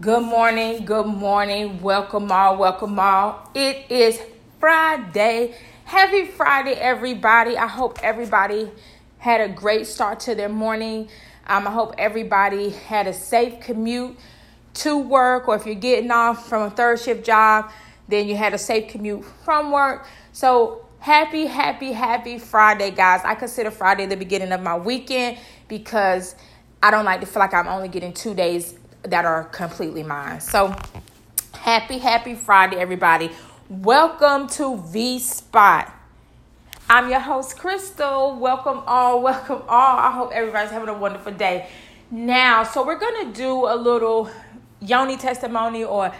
Good morning, good morning. Welcome all, welcome all. It is Friday. Happy Friday, everybody. I hope everybody had a great start to their morning. Um, I hope everybody had a safe commute to work, or if you're getting off from a third shift job, then you had a safe commute from work. So, happy, happy, happy Friday, guys. I consider Friday the beginning of my weekend because I don't like to feel like I'm only getting two days that are completely mine. So, happy, happy Friday, everybody. Welcome to V Spot. I'm your host, Crystal. Welcome all, welcome all. I hope everybody's having a wonderful day. Now, so we're gonna do a little yoni testimony or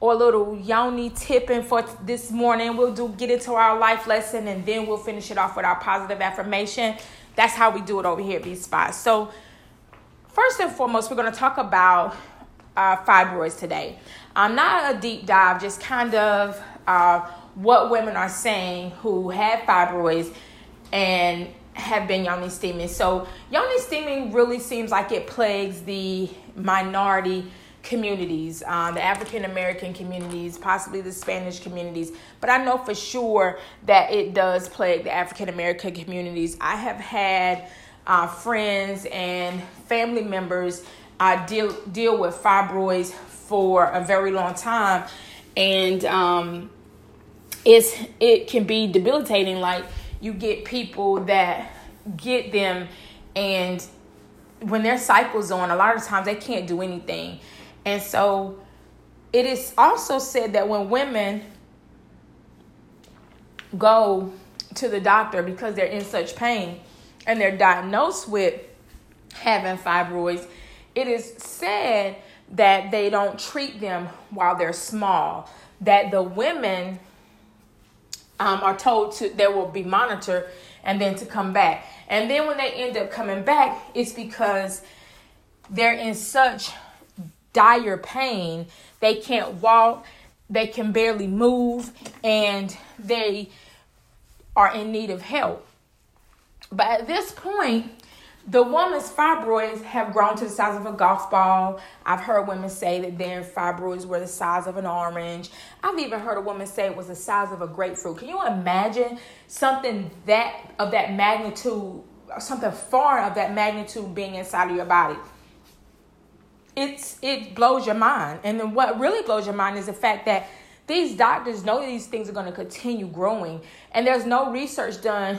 or a little yoni tipping for this morning. We'll do get into our life lesson and then we'll finish it off with our positive affirmation. That's how we do it over here at V Spot. So First and foremost, we're going to talk about uh, fibroids today. Um, not a deep dive, just kind of uh, what women are saying who have fibroids and have been yoni steaming. So, yoni steaming really seems like it plagues the minority communities, um, the African American communities, possibly the Spanish communities, but I know for sure that it does plague the African American communities. I have had uh, friends and family members uh, deal deal with fibroids for a very long time, and um, it's it can be debilitating. Like you get people that get them, and when their cycle's on, a lot of times they can't do anything, and so it is also said that when women go to the doctor because they're in such pain and they're diagnosed with having fibroids, it is said that they don't treat them while they're small. That the women um, are told to they will be monitored and then to come back. And then when they end up coming back, it's because they're in such dire pain they can't walk, they can barely move, and they are in need of help. But at this point, the woman's fibroids have grown to the size of a golf ball. I've heard women say that their fibroids were the size of an orange. I've even heard a woman say it was the size of a grapefruit. Can you imagine something that of that magnitude, something foreign of that magnitude being inside of your body? It's it blows your mind. And then what really blows your mind is the fact that these doctors know these things are going to continue growing, and there's no research done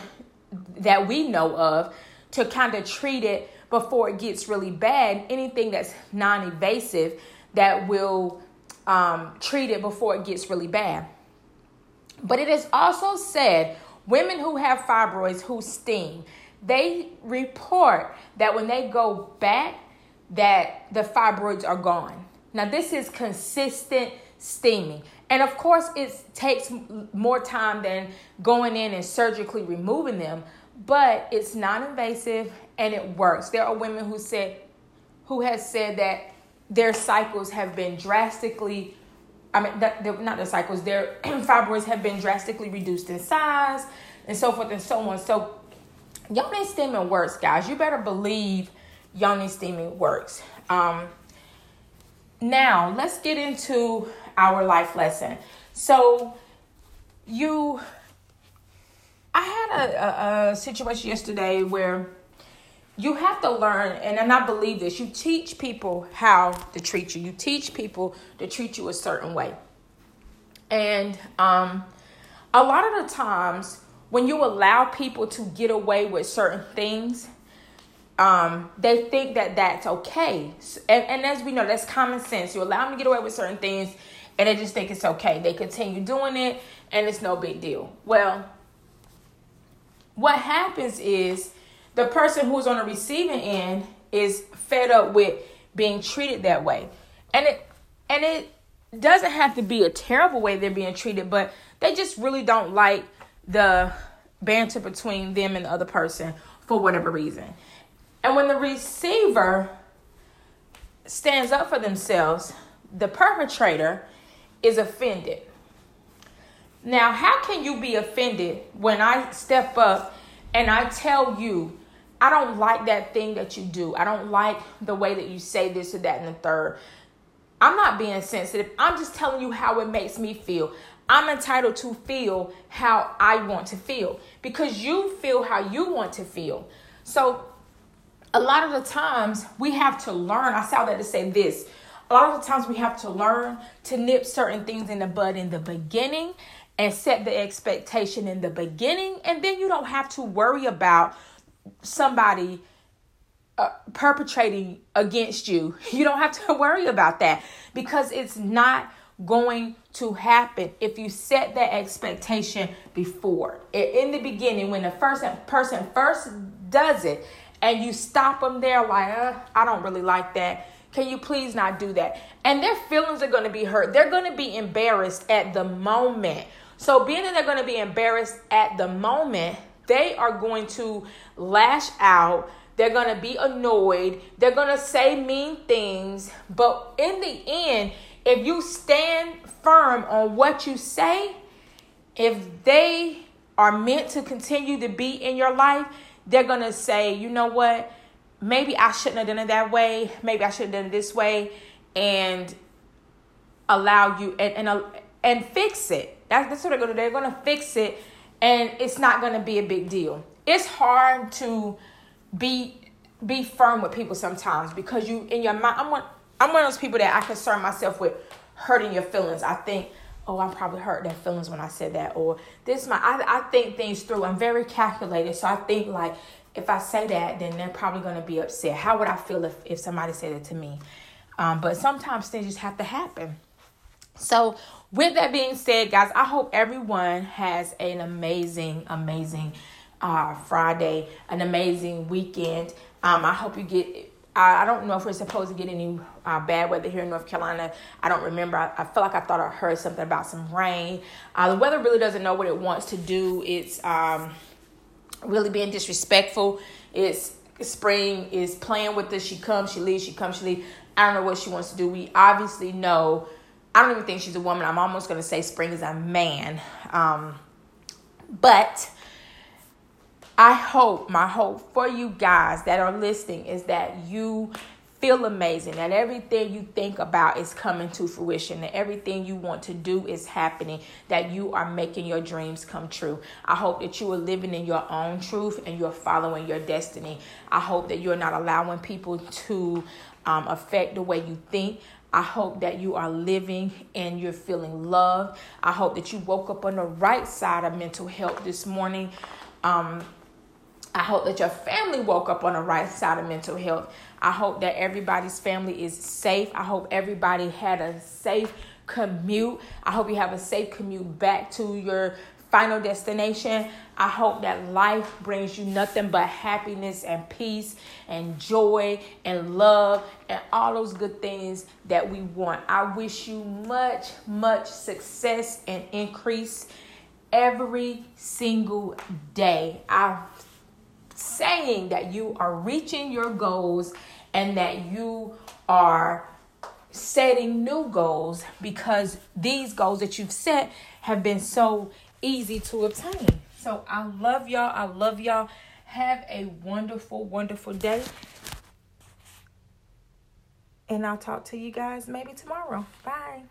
that we know of to kind of treat it before it gets really bad. Anything that's non invasive that will um, treat it before it gets really bad. But it is also said women who have fibroids who steam, they report that when they go back, that the fibroids are gone. Now, this is consistent steaming. And of course, it takes more time than going in and surgically removing them, but it's non-invasive and it works. There are women who said who has said that their cycles have been drastically I mean, that, not the cycles, their fibroids have been drastically reduced in size and so forth and so on. So, yoni steaming works, guys. You better believe yoni steaming works. Um, now, let's get into our life lesson. So, you, I had a, a, a situation yesterday where you have to learn, and, and I believe this you teach people how to treat you, you teach people to treat you a certain way. And um, a lot of the times, when you allow people to get away with certain things, um, they think that that's okay. And, and as we know, that's common sense. You allow them to get away with certain things, and they just think it's okay. They continue doing it, and it's no big deal. Well, what happens is the person who's on the receiving end is fed up with being treated that way, and it and it doesn't have to be a terrible way they're being treated, but they just really don't like the banter between them and the other person for whatever reason. And when the receiver stands up for themselves, the perpetrator is offended. Now, how can you be offended when I step up and I tell you, I don't like that thing that you do. I don't like the way that you say this or that and the third. I'm not being sensitive. I'm just telling you how it makes me feel. I'm entitled to feel how I want to feel because you feel how you want to feel. So, a lot of the times we have to learn. I saw that to say this. A lot of times we have to learn to nip certain things in the bud in the beginning and set the expectation in the beginning, and then you don't have to worry about somebody uh, perpetrating against you. You don't have to worry about that because it's not going to happen if you set that expectation before. In the beginning, when the first person first does it and you stop them there, like, uh, I don't really like that. Can you please not do that? And their feelings are going to be hurt. They're going to be embarrassed at the moment. So, being that they're going to be embarrassed at the moment, they are going to lash out they're going to be annoyed. They're going to say mean things. But in the end, if you stand firm on what you say, if they are meant to continue to be in your life, they're going to say, you know what? Maybe I shouldn't have done it that way. Maybe I should have done it this way. And allow you and and, uh, and fix it. That's, that's what they're going to do. They're going to fix it and it's not going to be a big deal. It's hard to be be firm with people sometimes because you in your mind I'm one I'm one of those people that I concern myself with hurting your feelings. I think, oh, I probably hurt their feelings when I said that, or this my I, I think things through. I'm very calculated, so I think like if I say that, then they're probably gonna be upset. How would I feel if if somebody said it to me? Um, but sometimes things just have to happen. So, with that being said, guys, I hope everyone has an amazing, amazing uh, Friday, an amazing weekend. Um, I hope you get. I, I don't know if we're supposed to get any uh, bad weather here in North Carolina. I don't remember. I, I feel like I thought I heard something about some rain. Uh, the weather really doesn't know what it wants to do. It's um, really being disrespectful. It's spring is playing with us. She comes, she leaves, she comes, she leaves. I don't know what she wants to do. We obviously know. I don't even think she's a woman. I'm almost going to say spring is a man. Um, but I hope, my hope for you guys that are listening is that you feel amazing, that everything you think about is coming to fruition, that everything you want to do is happening, that you are making your dreams come true. I hope that you are living in your own truth and you're following your destiny. I hope that you're not allowing people to um, affect the way you think. I hope that you are living and you're feeling loved. I hope that you woke up on the right side of mental health this morning. Um, I hope that your family woke up on the right side of mental health. I hope that everybody's family is safe. I hope everybody had a safe commute. I hope you have a safe commute back to your final destination. I hope that life brings you nothing but happiness and peace and joy and love and all those good things that we want. I wish you much, much success and increase every single day. I'm saying that you are reaching your goals and that you are setting new goals because these goals that you've set have been so easy to obtain. So I love y'all. I love y'all. Have a wonderful, wonderful day. And I'll talk to you guys maybe tomorrow. Bye.